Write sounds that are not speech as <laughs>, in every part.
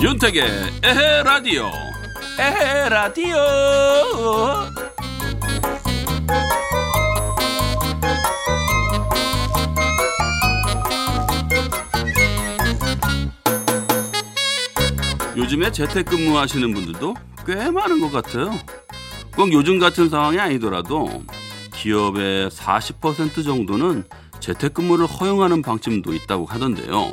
윤택의 에헤 라디오. 에헤 라디오 요즘에 재택근무 하시는 분들도 꽤 많은 것 같아요. 꼭 요즘 같은 상황이 아니더라도 기업의 40% 정도는 재택근무를 허용하는 방침도 있다고 하던데요.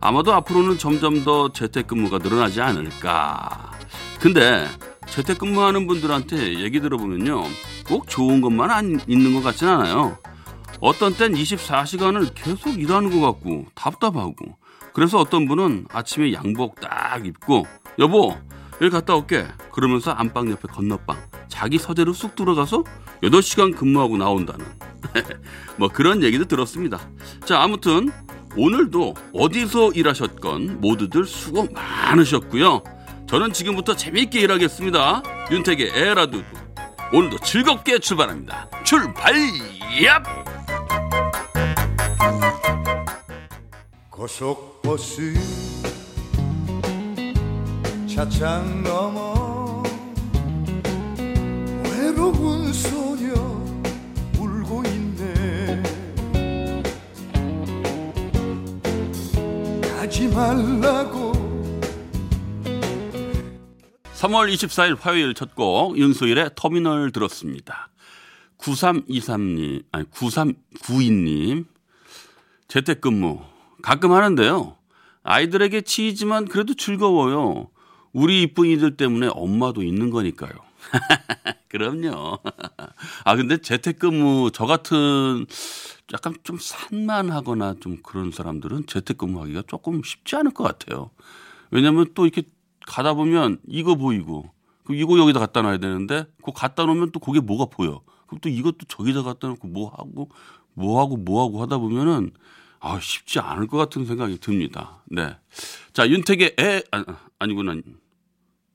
아마도 앞으로는 점점 더 재택근무가 늘어나지 않을까. 근데 재택근무하는 분들한테 얘기 들어보면요. 꼭 좋은 것만 안 있는 것 같진 않아요. 어떤 땐 24시간을 계속 일하는 것 같고 답답하고 그래서 어떤 분은 아침에 양복 딱 입고 여보 일 갔다 올게 그러면서 안방 옆에 건너방 자기 서재로 쑥 들어가서 8시간 근무하고 나온다는 <laughs> 뭐 그런 얘기도 들었습니다. 자 아무튼 오늘도 어디서 일하셨건 모두들 수고 많으셨고요. 저는 지금부터 재미있게 일하겠습니다. 윤택의 에라두두 오늘도 즐겁게 출발합니다. 출발! 얍! 고속버스 차창 너머 외로운 소녀 울고 있네 가지 말라고 3월 24일 화요일 첫 곡 윤수일의 터미널 들었습니다. 9323님, 아니 9392님 재택근무 가끔 하는데요. 아이들에게 치이지만 그래도 즐거워요. 우리 이쁜이들 때문에 엄마도 있는 거니까요. <laughs> 그럼요. <laughs> 아 근데 재택근무 저 같은 약간 좀 산만하거나 좀 그런 사람들은 재택근무하기가 조금 쉽지 않을 것 같아요. 왜냐하면 또 이렇게 가다 보면 이거 보이고 그럼 이거 여기다 갖다 놔야 되는데 그거 갖다 놓으면 또 거기에 뭐가 보여. 그럼 또 이것도 저기다 갖다 놓고 뭐 하고 뭐 하고 뭐 하고 하다 보면은 아 쉽지 않을 것 같은 생각이 듭니다. 네. 자 윤택의 애 아, 아니구나.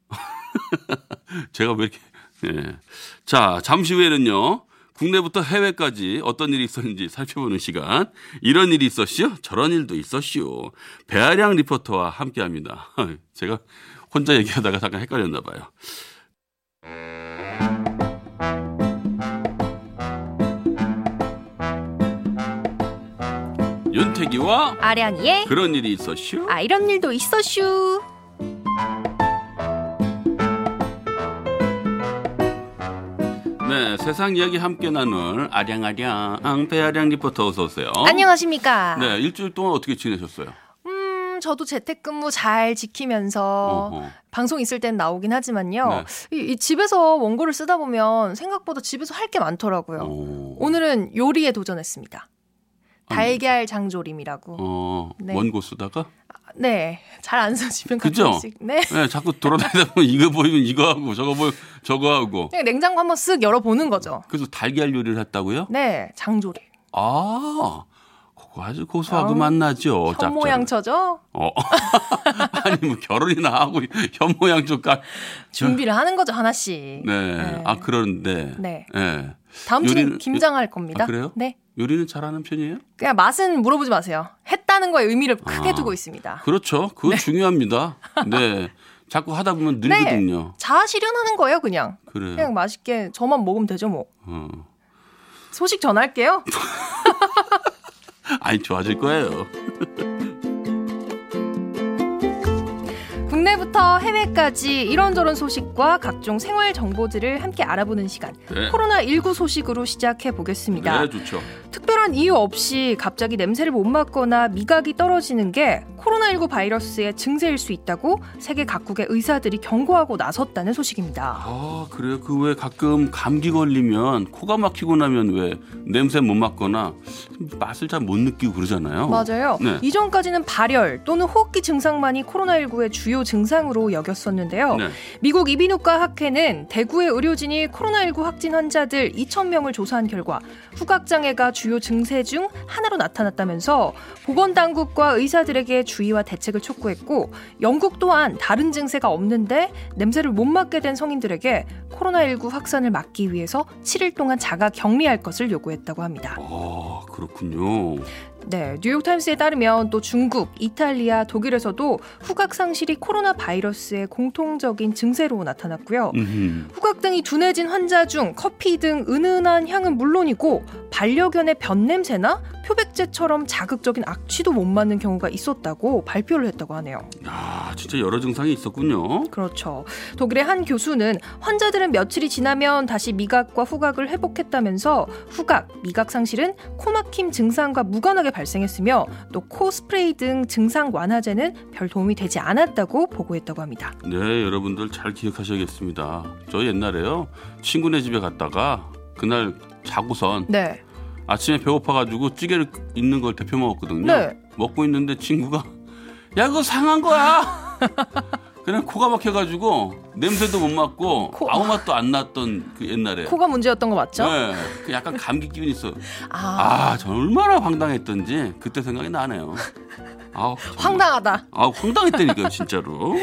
<laughs> 제가 왜 이렇게 예. 자 잠시 후에는요. 국내부터 해외까지 어떤 일이 있었는지 살펴보는 시간. 이런 일이 있었시오? 저런 일도 있었시오. 배아량 리포터와 함께 합니다. <laughs> 제가 혼자 얘기하다가 잠깐 헷갈렸나 봐요. 태기와 아량이의 그런 일이 있었슈? 아 이런 일도 있어슈. 네, 세상 이야기 함께 나눌 아량아량 배아량 리포터 어서 오세요. 안녕하십니까. 네, 일주일 동안 어떻게 지내셨어요? 음, 저도 재택근무 잘 지키면서 어허. 방송 있을 땐 나오긴 하지만요. 네. 이, 이 집에서 원고를 쓰다 보면 생각보다 집에서 할 게 많더라고요. 오. 오늘은 요리에 도전했습니다. 달걀 장조림이라고. 어, 네. 원고 쓰다가? 네, 잘 안 써지면 그죠? 네. 네, 자꾸 돌아다니다 보면 이거 보이면 이거 하고 저거 보이면 저거 하고. 그냥 냉장고 한번 쓱 열어보는 거죠. 그래서 달걀 요리를 했다고요? 네, 장조림. 아, 그거 아주 고소하고 아우, 맛나죠. 현 짭짤. 모양 쳐죠? 어. <laughs> 아니, 뭐 결혼이나 하고 현 모양 좀 깔. 준비를 하는 거죠, 하나씩. 네. 아, 그런데. 네. 네. 다음 주는 김장할 겁니다. 아, 그래요? 네. 요리는 잘하는 편이에요? 그냥 맛은 물어보지 마세요. 했다는 거에 의미를 크게 아. 두고 있습니다. 그렇죠. 그거 중요합니다. 네. <laughs> 자꾸 하다 보면 늘거든요. 네. 자아 실현하는 거예요, 그냥. 그래요. 그냥 맛있게 저만 먹으면 되죠, 뭐. 어. 소식 전할게요. <laughs> 아니, 좋아질 거예요. <laughs> 국내부터 해외까지 이런저런 소식과 각종 생활 정보들을 함께 알아보는 시간. 네. 코로나19 소식으로 시작해 보겠습니다. 네, 좋죠. 특별한 이유 없이 갑자기 냄새를 못 맡거나 미각이 떨어지는 게 코로나19 바이러스의 증세일 수 있다고 세계 각국의 의사들이 경고하고 나섰다는 소식입니다. 아, 그래요? 그 왜 가끔 감기 걸리면 코가 막히고 나면 왜 냄새 못 맡거나 맛을 잘 못 느끼고 그러잖아요. 맞아요. 네. 이전까지는 발열 또는 호흡기 증상만이 코로나19의 주요 증상으로 여겼었는데요. 네. 미국 이비인후과 학회는 대구의 의료진이 코로나19 확진 환자들 2,000명을 조사한 결과 후각장애가 주요 증세 중 하나로 나타났다면서 보건 당국과 의사들에게 주의와 대책을 촉구했고 영국 또한 다른 증세가 없는데 냄새를 못 맡게 된 성인들에게 코로나19 확산을 막기 위해서 7일 동안 자가 격리할 것을 요구했다고 합니다. 아, 그렇군요. 네, 뉴욕타임스에 따르면 또 중국, 이탈리아, 독일에서도 후각 상실이 코로나 바이러스의 공통적인 증세로 나타났고요. 음흠. 후각 등이 둔해진 환자 중 커피 등 은은한 향은 물론이고 반려견의 변냄새나 표백제처럼 자극적인 악취도 못 맡는 경우가 있었다고 발표를 했다고 하네요. 야, 진짜 여러 증상이 있었군요. 그렇죠. 독일의 한 교수는 환자들은 며칠이 지나면 다시 미각과 후각을 회복했다면서 후각, 미각 상실은 코막힘 증상과 무관하게 발생했으며 또 코 스프레이 등 증상 완화제는 별 도움이 되지 않았다고 보고했다고 합니다. 네, 여러분들 잘 기억하셔야겠습니다. 저 옛날에요. 친구네 집에 갔다가 그날 자고선 네. 아침에 배고파가지고 찌개를 있는 걸 대표 먹었거든요. 네. 먹고 있는데 친구가 야 그거 상한 거야. <laughs> 그냥 코가 막혀가지고 냄새도 못 맡고 코- 아무 맛도 안 났던 그 옛날에. 코가 문제였던 거 맞죠? 네, 그 약간 감기 기운 있어. <laughs> 아, 아, 저 얼마나 황당했던지 그때 생각이 나네요. 정말. 황당하다. 아, 황당했다니까요, 진짜로.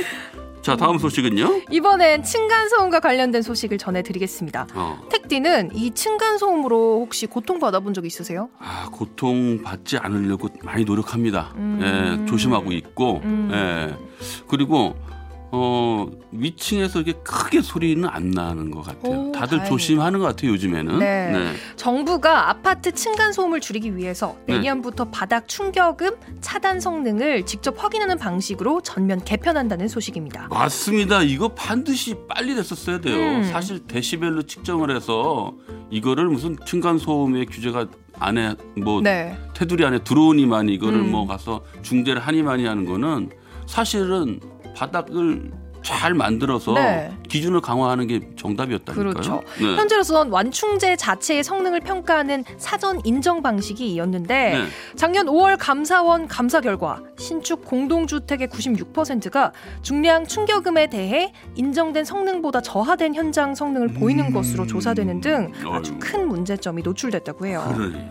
자, 다음 소식은요. 이번엔 층간소음과 관련된 소식을 전해드리겠습니다. 어, 택디는 이 층간소음으로 혹시 고통 받아본 적 있으세요? 아, 고통 받지 않으려고 많이 노력합니다. 음. 예, 조심하고 있고, 음. 예. 그리고 어 위층에서 이렇게 크게 소리는 안 나는 것 같아요. 오, 다들 다행이다. 조심하는 것 같아요 요즘에는. 네. 정부가 아파트 층간 소음을 줄이기 위해서 네. 내년부터 바닥 충격음 차단 성능을 직접 확인하는 방식으로 전면 개편한다는 소식입니다. 맞습니다. 이거 반드시 빨리 됐었어야 돼요. 음. 사실 데시벨로 측정을 해서 이거를 무슨 층간 소음의 규제가 안에 뭐 네. 테두리 안에 들어오니만 이거를 음. 뭐 가서 중재를 하니만이 하는 거는 사실은 바닥을 잘 만들어서 네. 기준을 강화하는 게 정답이었다니까요. 그렇죠. 네. 현재로선 완충제 자체의 성능을 평가하는 사전 인정 방식이 이었는데 네. 작년 5월 감사원 감사 결과 신축 공동주택의 96%가 중량 충격음에 대해 인정된 성능보다 저하된 현장 성능을 보이는 음. 것으로 조사되는 등 아주 어휴. 큰 문제점이 노출됐다고 해요. 그러니.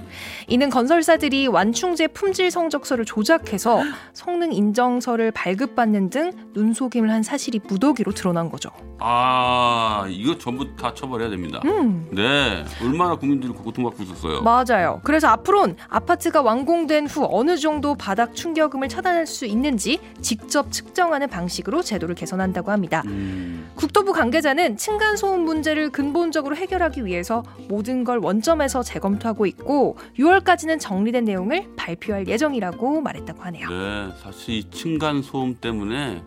이는 건설사들이 완충제 품질 성적서를 조작해서 성능 인정서를 발급받는 등 눈속임을 한 사실이 무더기로 드러난 거죠. 아 이거 전부 다 처벌해야 됩니다. 음. 네, 얼마나 국민들이 고통받고 있었어요. 맞아요. 그래서 앞으로는 아파트가 완공된 후 어느 정도 바닥 충격음을 차단할 수 있는지 직접 측정하는 방식으로 제도를 개선한다고 합니다. 음, 국토부 관계자는 층간 소음 문제를 근본적으로 해결하기 위해서 모든 걸 원점에서 재검토하고 있고 6월까지는 정리된 내용을 발표할 예정이라고 말했다고 하네요. 네, 사실 이 층간 소음 때문에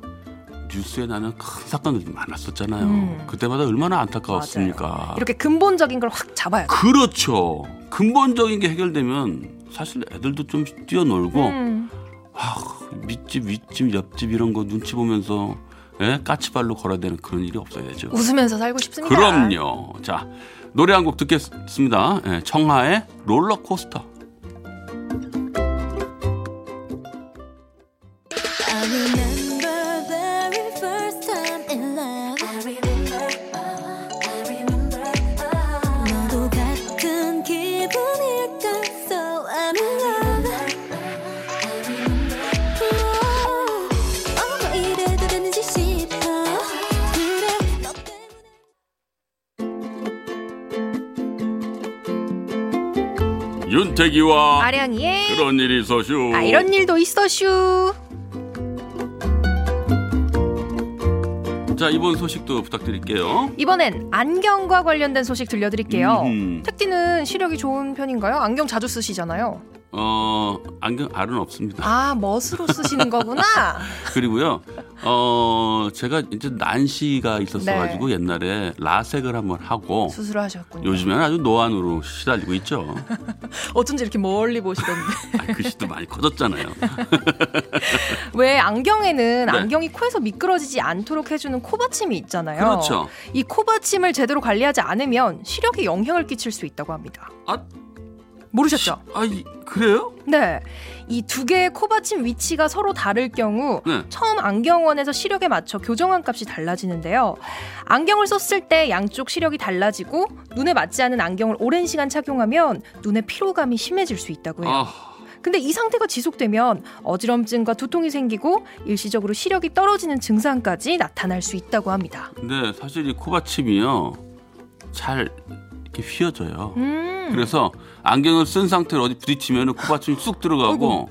뉴스에 나는 큰 사건들이 많았었잖아요. 음. 그때마다 얼마나 안타까웠습니까. 이렇게 근본적인 걸 확 잡아야 돼. 그렇죠. 근본적인 게 해결되면 사실 애들도 좀 뛰어놀고 음. 아, 밑집, 윗집, 옆집 이런 거 눈치 보면서 예? 까치발로 걸어야 되는 그런 일이 없어야죠. 웃으면서 살고 싶습니다. 그럼요. 자, 노래 한 곡 듣겠습니다. 예, 청하의 롤러코스터. 윤태기와 아량이의 그런 일이 있어슈. 아, 이런 일도 있어슈. 자, 이번 소식도 부탁드릴게요. 이번엔 안경과 관련된 소식 들려드릴게요. 음, 택디는 시력이 좋은 편인가요? 안경 자주 쓰시잖아요. 어, 안경 알은 없습니다. 아, 멋으로 쓰시는 거구나. <laughs> 그리고요, 어, 제가 이제 난시가 있었어가지고 네. 옛날에 라섹을 한번 하고 수술을 하셨군요. 요즘에는 아주 노안으로 시달리고 있죠. <laughs> 어쩐지 이렇게 멀리 보시던데. <laughs> 아, 글씨도 많이 커졌잖아요. 왜 안경에는 네. 안경이 코에서 미끄러지지 않도록 해주는 코받침이 있잖아요. 그렇죠. 이 코받침을 제대로 관리하지 않으면 시력에 영향을 끼칠 수 있다고 합니다. 아, 모르셨죠? 아, 이- 그래요? 네. 이 두 개의 코받침 위치가 서로 다를 경우 네. 처음 안경원에서 시력에 맞춰 교정한 값이 달라지는데요. 안경을 썼을 때 양쪽 시력이 달라지고 눈에 맞지 않은 안경을 오랜 시간 착용하면 눈의 피로감이 심해질 수 있다고 해요. 아, 근데 이 상태가 지속되면 어지럼증과 두통이 생기고 일시적으로 시력이 떨어지는 증상까지 나타날 수 있다고 합니다. 근데 사실 이 코받침이요. 잘 이렇게 휘어져요. 음. 그래서 안경을 쓴 상태로 어디 부딪히면 코받침이 쑥 들어가고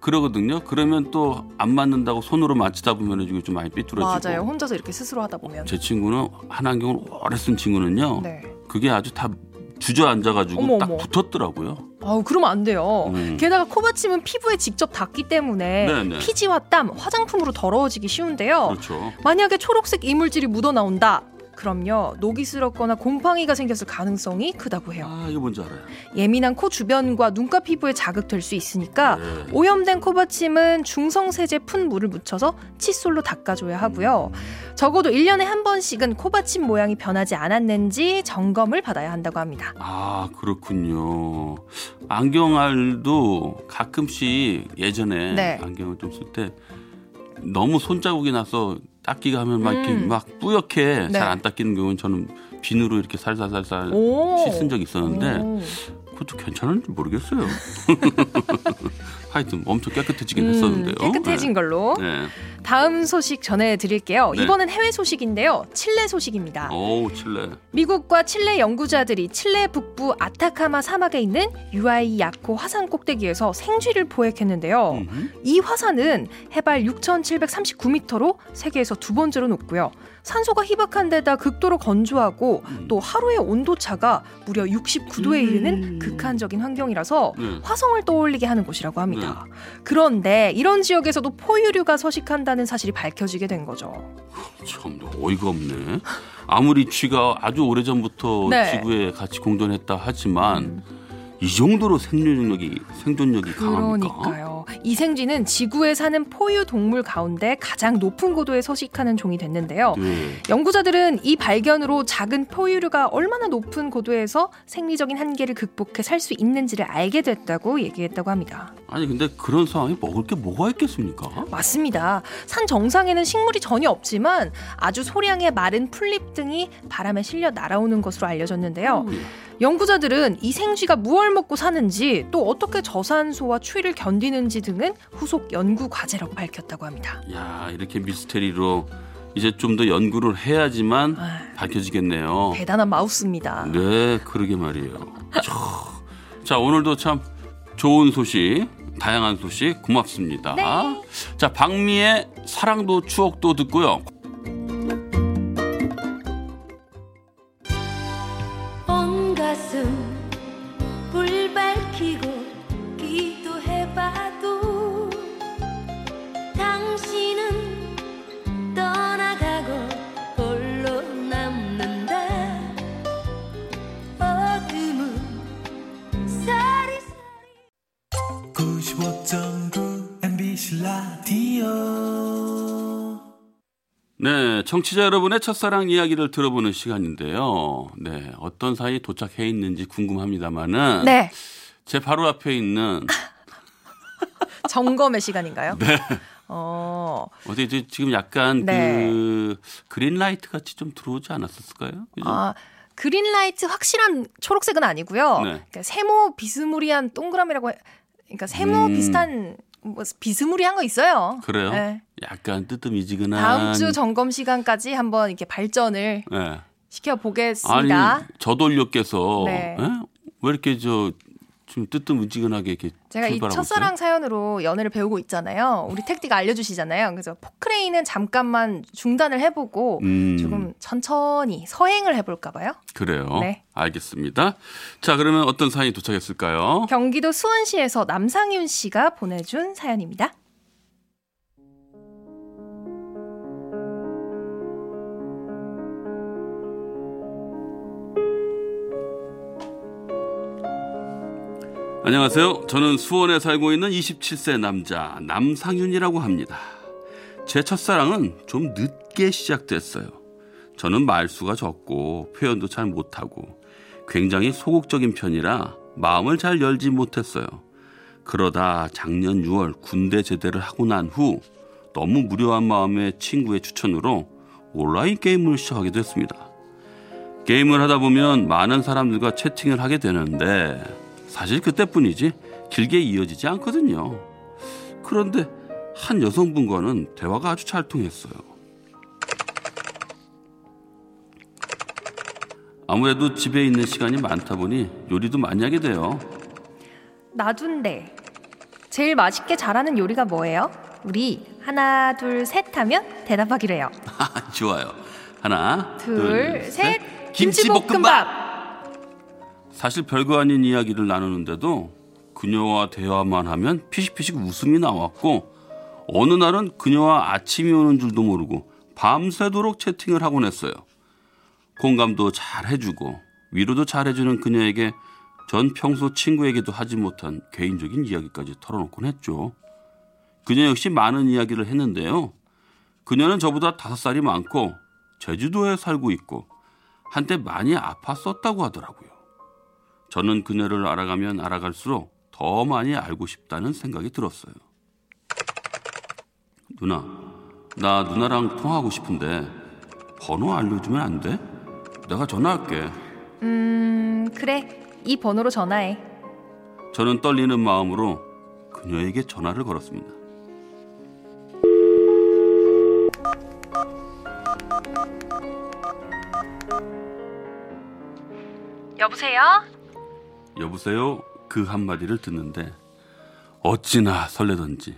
그러거든요. 그러면 또 안 맞는다고 손으로 맞추다 보면 이게 좀 많이 삐뚤어지고. 맞아요. 혼자서 이렇게 스스로 하다 보면. 제 친구는 한 안경을 오래 쓴 친구는요. 네. 그게 아주 다 주저앉아가지고 어머, 딱 어머. 붙었더라고요. 아우 그러면 안 돼요. 음. 게다가 코받침은 피부에 직접 닿기 때문에 네네. 피지와 땀, 화장품으로 더러워지기 쉬운데요. 그렇죠. 만약에 초록색 이물질이 묻어 나온다. 그럼요 녹이스럽거나 곰팡이가 생겼을 가능성이 크다고 해요. 아 이거 뭔지 알아요. 예민한 코 주변과 눈가 피부에 자극될 수 있으니까 네. 오염된 코받침은 중성세제 푼 물을 묻혀서 칫솔로 닦아줘야 하고요. 적어도 1년에 한 번씩은 코받침 모양이 변하지 않았는지 점검을 받아야 한다고 합니다. 아 그렇군요. 안경알도 가끔씩 예전에 네. 안경을 좀 쓸 때 너무 손자국이 나서 닦기가 하면 막 이렇게 음. 막 뿌옇게 네. 잘안 닦이는 경우는 저는 비누로 이렇게 살살살살 오. 씻은 적이 있었는데 오. 그것도 괜찮은지 모르겠어요. <laughs> 하여튼 엄청 깨끗해지긴 음, 했었는데요. 깨끗해진 걸로. 네. 네. 다음 소식 전해드릴게요. 네. 이번엔 해외 소식인데요. 칠레 소식입니다. 오 칠레. 미국과 칠레 연구자들이 칠레 북부 아타카마 사막에 있는 유아이 야코 화산 꼭대기에서 생쥐를 포획했는데요. 음흠. 이 화산은 해발 6,739m로 세계에서 두 번째로 높고요. 산소가 희박한 데다 극도로 건조하고 음. 또 하루의 온도 차가 무려 69도에 음. 이르는 극한적인 환경이라서 네. 화성을 떠올리게 하는 곳이라고 합니다. 그런데 이런 지역에서도 포유류가 서식한다 는 사실이 밝혀지게 된 거죠. 참 어이가 없네. 아무리 쥐가 아주 오래전부터 네. 음. 지구에 같이 공존했다 하지만 이 정도로 생존력이 생존력이 강합니까? 그러니까요. 이 생쥐는 지구에 사는 포유 동물 가운데 가장 높은 고도에 서식하는 종이 됐는데요. 네. 연구자들은 이 발견으로 작은 포유류가 얼마나 높은 고도에서 생리적인 한계를 극복해 살 수 있는지를 알게 됐다고 얘기했다고 합니다. 아니 근데 그런 상황에 먹을 게 뭐가 있겠습니까? 맞습니다. 산 정상에는 식물이 전혀 없지만 아주 소량의 마른 풀잎 등이 바람에 실려 날아오는 것으로 알려졌는데요. 연구자들은 이 생쥐가 무얼 먹고 사는지 또 어떻게 저산소와 추위를 견디는지 등은 후속 연구 과제라고 밝혔다고 합니다. 야 이렇게 미스테리로 이제 좀 더 연구를 해야지만 아, 밝혀지겠네요. 대단한 마우스입니다. 네, 그러게 말이에요. 자, 자, 오늘도 참 좋은 소식, 다양한 소식 고맙습니다. 네. 자, 박미의 사랑도 추억도 듣고요. 청취자 여러분의 첫사랑 이야기를 들어보는 시간인데요. 네, 어떤 사이 도착해 있는지 궁금합니다만은 네, 제 바로 앞에 있는 <laughs> 점검의 시간인가요? 네. 어, 어디 지금 약간 네. 그 그린라이트 같이 좀 들어오지 않았었을까요? 그죠? 아, 그린라이트 확실한 초록색은 아니고요. 네. 그러니까 세모 비스무리한 동그라미라고 해, 그러니까 세모 음. 비슷한 뭐 비스무리한 거 있어요. 그래요? 네. 약간 뜨뜻미지근한 다음 주 점검 시간까지 한번 이렇게 발전을 네. 시켜 아니 보겠습니다. 저돌려께서 네. 에? 왜 이렇게 저 좀 뜨뜻미지근하게 이렇게 제가 이 첫사랑 사연으로 연애를 배우고 있잖아요. 우리 택디가 알려주시잖아요. 그래서 포크레인은 잠깐만 중단을 해보고 있어요? 음, 조금 천천히 서행을 해볼까 봐요. 그래요. 네. 알겠습니다. 자 그러면 어떤 사연이 도착했을까요? 경기도 수원시에서 남상윤 씨가 보내준 사연입니다. 안녕하세요. 저는 수원에 살고 있는 27세 남자 남상윤이라고 합니다. 제 첫사랑은 좀 늦게 시작됐어요. 저는 말수가 적고 표현도 잘 못하고 굉장히 소극적인 편이라 마음을 잘 열지 못했어요. 그러다 작년 6월 군대 제대를 하고 난 후 너무 무료한 마음에 친구의 추천으로 온라인 게임을 시작하게 됐습니다. 게임을 하다 보면 많은 사람들과 채팅을 하게 되는데 사실 그때뿐이지 길게 이어지지 않거든요. 그런데 한 여성분과는 대화가 아주 잘 통했어요. 아무래도 집에 있는 시간이 많다 보니 요리도 많이 하게 돼요. 나둔데 제일 맛있게 잘하는 요리가 뭐예요? 우리 하나 둘 셋 하면 대답하기로 해요. <laughs> 좋아요. 하나, 둘, 셋. 김치볶음밥. 사실 별거 아닌 이야기를 나누는데도 그녀와 대화만 하면 피식피식 웃음이 나왔고 어느 날은 그녀와 아침이 오는 줄도 모르고 밤새도록 채팅을 하곤 했어요. 공감도 잘 해주고 위로도 잘 해주는 그녀에게 전 평소 친구에게도 하지 못한 개인적인 이야기까지 털어놓곤 했죠. 그녀 역시 많은 이야기를 했는데요. 그녀는 저보다 다섯 살이 많고 제주도에 살고 있고 한때 많이 아팠었다고 하더라고요. 저는 그녀를 알아가면 알아갈수록 더 많이 알고 싶다는 생각이 들었어요. 누나, 나 누나랑 통화하고 싶은데 번호 알려주면 안 돼? 내가 전화할게. 음, 그래. 이 번호로 전화해. 저는 떨리는 마음으로 그녀에게 전화를 걸었습니다. 여보세요? 여보세요? 그 한마디를 듣는데 어찌나 설레던지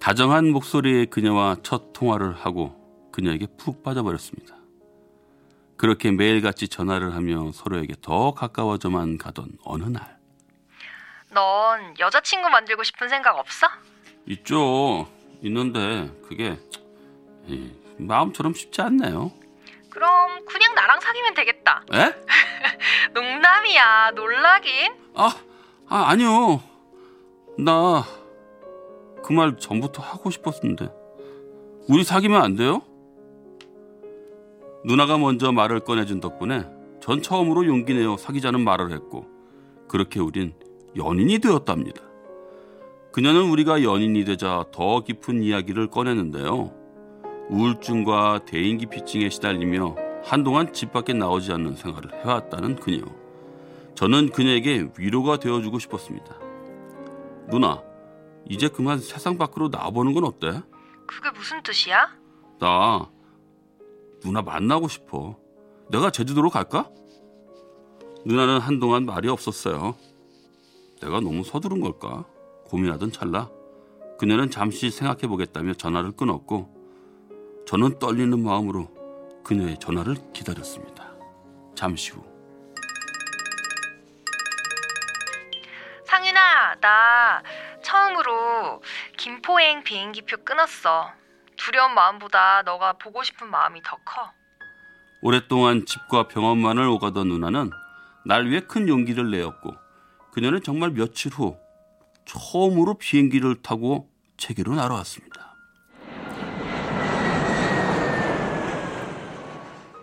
다정한 목소리의 그녀와 첫 통화를 하고 그녀에게 푹 빠져버렸습니다. 그렇게 매일같이 전화를 하며 서로에게 더 가까워져만 가던 어느 날 넌 여자친구 만들고 싶은 생각 없어? 있죠. 있는데 그게 이, 마음처럼 쉽지 않네요. 그럼 그냥 나랑 사귀면 되겠다. 에? <laughs> 농담이야. 놀라긴. 아, 아 아니요. 나 그 말 전부터 하고 싶었는데 우리 사귀면 안 돼요? 누나가 먼저 말을 꺼내준 덕분에 전 처음으로 용기 내어 사귀자는 말을 했고 그렇게 우린 연인이 되었답니다. 그녀는 우리가 연인이 되자 더 깊은 이야기를 꺼내는데요. 우울증과 대인기피증에 시달리며 한동안 집 밖에 나오지 않는 생활을 해왔다는 그녀. 저는 그녀에게 위로가 되어주고 싶었습니다. 누나, 이제 그만 세상 밖으로 나와보는 건 어때? 그게 무슨 뜻이야? 나 누나 만나고 싶어. 내가 제주도로 갈까? 누나는 한동안 말이 없었어요. 내가 너무 서두른 걸까? 고민하던 찰나 그녀는 잠시 생각해 보겠다며 전화를 끊었고 저는 떨리는 마음으로 그녀의 전화를 기다렸습니다. 잠시 후 상윤아, 나 처음으로 김포행 비행기표 끊었어. 두려운 마음보다 너가 보고 싶은 마음이 더 커. 오랫동안 집과 병원만을 오가던 누나는 날 위해 큰 용기를 내었고 그녀는 정말 며칠 후 처음으로 비행기를 타고 제게로 날아왔습니다.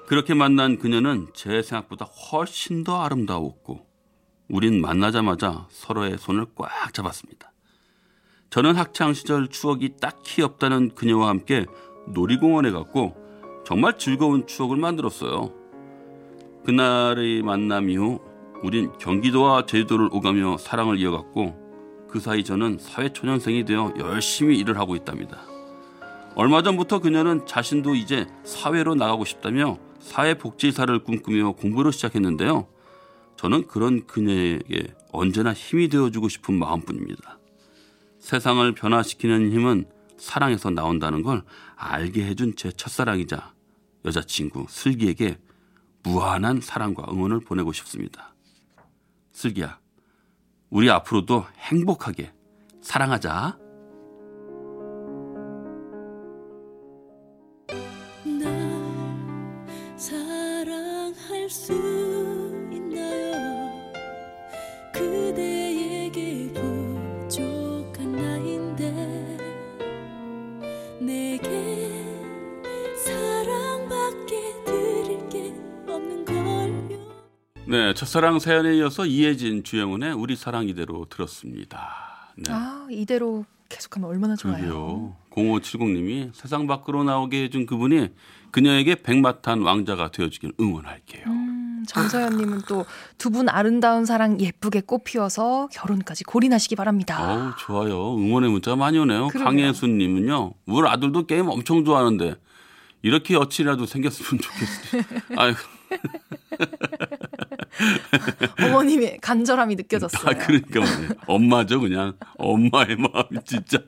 그렇게 만난 그녀는 제 생각보다 훨씬 더 아름다웠고 우린 만나자마자 서로의 손을 꽉 잡았습니다. 저는 학창 시절 추억이 딱히 없다는 그녀와 함께 놀이공원에 갔고 정말 즐거운 추억을 만들었어요. 그날의 만남 이후 우린 경기도와 제주도를 오가며 사랑을 이어갔고 그 사이 저는 사회초년생이 되어 열심히 일을 하고 있답니다. 얼마 전부터 그녀는 자신도 이제 사회로 나가고 싶다며 사회복지사를 꿈꾸며 공부를 시작했는데요. 저는 그런 그녀에게 언제나 힘이 되어주고 싶은 마음뿐입니다. 세상을 변화시키는 힘은 사랑에서 나온다는 걸 알게 해준 제 첫사랑이자 여자친구 슬기에게 무한한 사랑과 응원을 보내고 싶습니다. 슬기야, 우리 앞으로도 행복하게 사랑하자. 첫사랑 사연에 이어서 이혜진 주영훈의 우리 사랑 이대로 들었습니다. 네. 아, 이대로 계속하면 얼마나 좋아요. 그러게요. 0570님이 세상 밖으로 나오게 해준 그분이 그녀에게 백마탄 왕자가 되어주길 응원할게요. 음, 정서연님은 또 두 분 아름다운 사랑 예쁘게 꽃 피워서 결혼까지 골인하시기 바랍니다. 어우, 좋아요. 응원의 문자가 많이 오네요. 강혜수님은요, 우리 아들도 게임 엄청 좋아하는데, 이렇게 여친이라도 생겼으면 좋겠어요. <laughs> 아유, <laughs> 어머님의 간절함이 느껴졌어요. 아, 그러니까. 엄마죠, 그냥. 엄마의 마음이 진짜.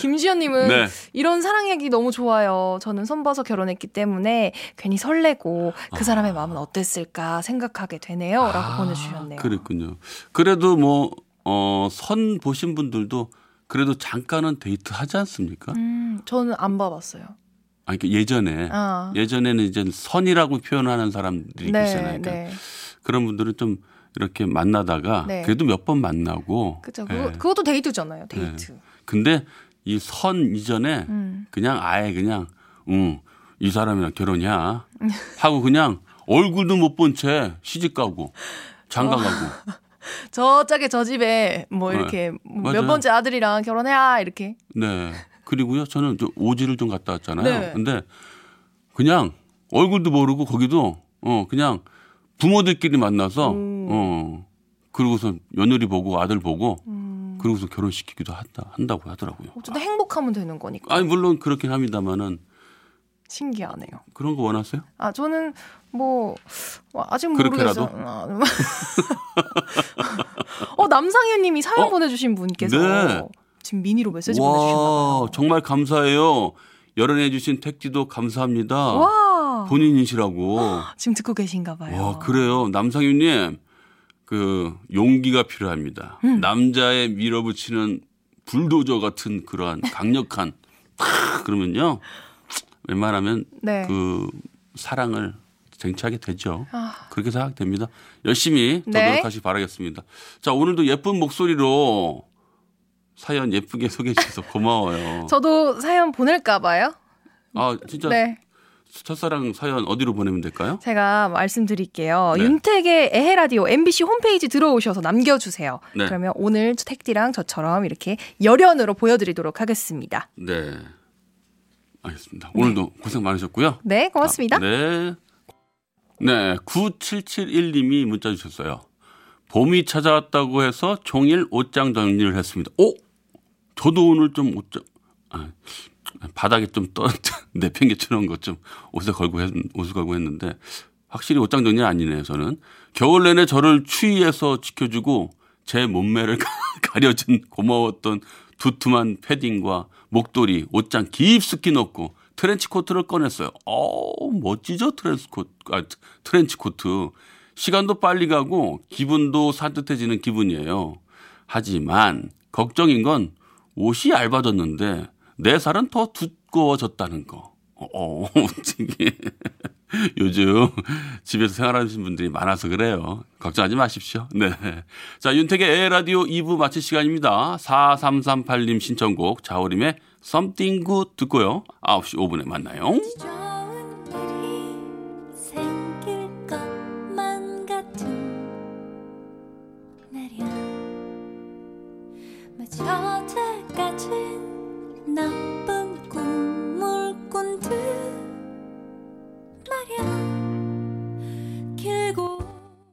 김지연님은 네. 이런 사랑 얘기 너무 좋아요. 저는 손봐서 결혼했기 때문에 괜히 설레고 그 사람의 마음은 어땠을까 생각하게 되네요. 라고 보내주셨네요. 아, 그랬군요. 그래도 뭐, 어, 선 보신 분들도 그래도 잠깐은 데이트 하지 않습니까? 음, 저는 안 봐봤어요. 아니, 그 예전에. 아. 예전에는 이제 선이라고 표현하는 사람들이 네, 있잖아요. 그러니까 네. 그런 분들은 좀 이렇게 만나다가 네. 그래도 몇 번 만나고. 그죠. 예. 그거, 그것도 데이트잖아요. 데이트. 근데 이 선 이전에 음. 그냥 아예 그냥 응, 이 사람이랑 결혼이야 하고 그냥 얼굴도 못 본 채 시집 가고 장가 어. 가고 <laughs> 저 짝에 저 집에 뭐 네. 이렇게 몇 맞아요. 번째 아들이랑 결혼해야 이렇게. 네 그리고요 저는 저 오지를 좀 갔다 왔잖아요 네. 근데 그냥 얼굴도 모르고 거기도 어 그냥 부모들끼리 만나서 음. 어 그러고서 며느리 보고 아들 보고 음. 그러고서 결혼시키기도 한다 한다고 하더라고요 어쨌든 행복하면 되는 거니까. 아니 물론 그렇긴 합니다만은 신기하네요. 그런 거 원하세요? 아 저는 뭐 와, 아직 그렇게라도? 모르겠어요. 아, <laughs> 어 남상현님이 사연 어? 보내주신 분께서 네. 지금 미니로 메시지 보내주셨나 와, 봐요. 정말 감사해요. 열어내주신 택지도 감사합니다. 와 본인이시라고. 지금 듣고 계신가 봐요. 와, 그래요. 남상윤님, 그, 용기가 필요합니다. 음. 남자의 밀어붙이는 불도저 같은 그러한 <laughs> 강력한, 탁, 그러면요. 웬만하면 네. 그 사랑을 쟁취하게 되죠. 아. 그렇게 생각됩니다. 열심히 더 네. 노력하시기 바라겠습니다. 자, 오늘도 예쁜 목소리로 사연 예쁘게 <laughs> 소개해 주셔서 고마워요. 저도 사연 보낼까 봐요. 아, 진짜 네. 첫사랑 사연 어디로 보내면 될까요? 제가 말씀드릴게요. 네. 윤택의 에헤 라디오 MBC 홈페이지 들어오셔서 남겨주세요. 네. 그러면 오늘 택디랑 저처럼 이렇게 열연으로 보여드리도록 하겠습니다. 네. 알겠습니다. 오늘도 고생 많으셨고요. 네, 고맙습니다. 아, 네. 네, 9771님이 문자 주셨어요. 봄이 찾아왔다고 해서 종일 옷장 정리를 했습니다. 오! 저도 오늘 좀 옷장, 아, 바닥에 좀 떠, <laughs> 내팽개쳐놓은 것 좀 옷에 걸고, 했, 옷을 걸고 했는데, 확실히 옷장 정리 아니네요, 저는. 겨울 내내 저를 추위에서 지켜주고, 제 몸매를 <laughs> 가려준 고마웠던 두툼한 패딩과 목도리, 옷장 깊숙이 넣고, 트렌치 코트를 꺼냈어요. 어 멋지죠, 트렌치 코트, 아, 트렌치 코트. 시간도 빨리 가고, 기분도 산뜻해지는 기분이에요. 하지만, 걱정인 건 옷이 얇아졌는데 내 살은 더 두꺼워졌다는 거. 어, 어 <laughs> 되게 요즘 집에서 생활하시는 분들이 많아서 그래요. 걱정하지 마십시오. 네. 자, 윤택의 에라디오 2부 마칠 시간입니다. 4338님 신청곡 자우림의 Something Good 듣고요. 9시 5분에 만나요. 같은 날이야 맞춰 那